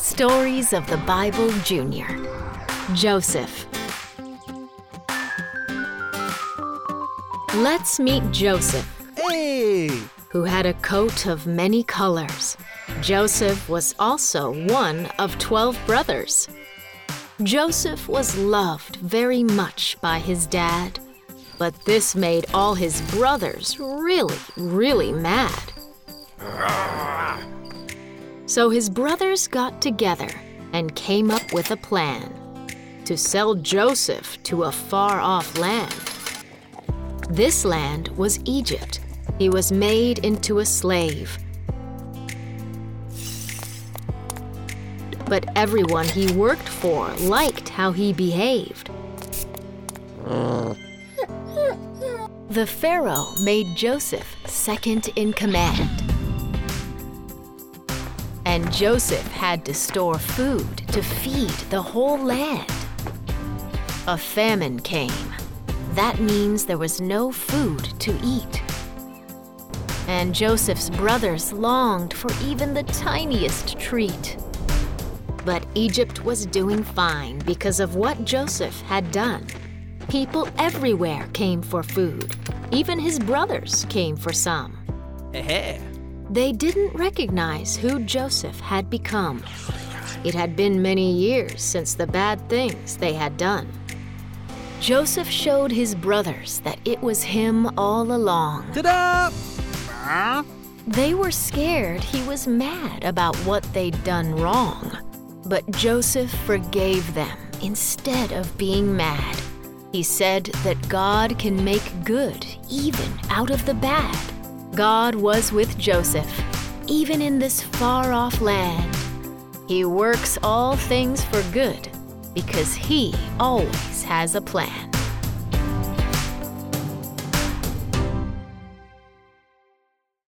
Stories of the Bible Junior. Joseph. Let's meet Joseph, Hey! who had a coat of many colors. Joseph was also one of 12 brothers. Joseph was loved very much by his dad, but this made all his brothers really, really mad. So his brothers got together and came up with a plan to sell Joseph to a far off land. This land was Egypt. He was made into a slave. But everyone he worked for liked how he behaved. The Pharaoh made Joseph second in command. And Joseph had to store food to feed the whole land. A famine came. That means there was no food to eat. And Joseph's brothers longed for even the tiniest treat. But Egypt was doing fine because of what Joseph had done. People everywhere came for food. Even his brothers came for some. Hey, They didn't recognize who Joseph had become. It had been many years since the bad things they had done. Joseph showed his brothers that it was him all along. ta-da! They were scared he was mad about what they'd done wrong. But Joseph forgave them instead of being mad. He said that God can make good even out of the bad. God was with Joseph, even in this far off land. He works all things for good because he always has a plan.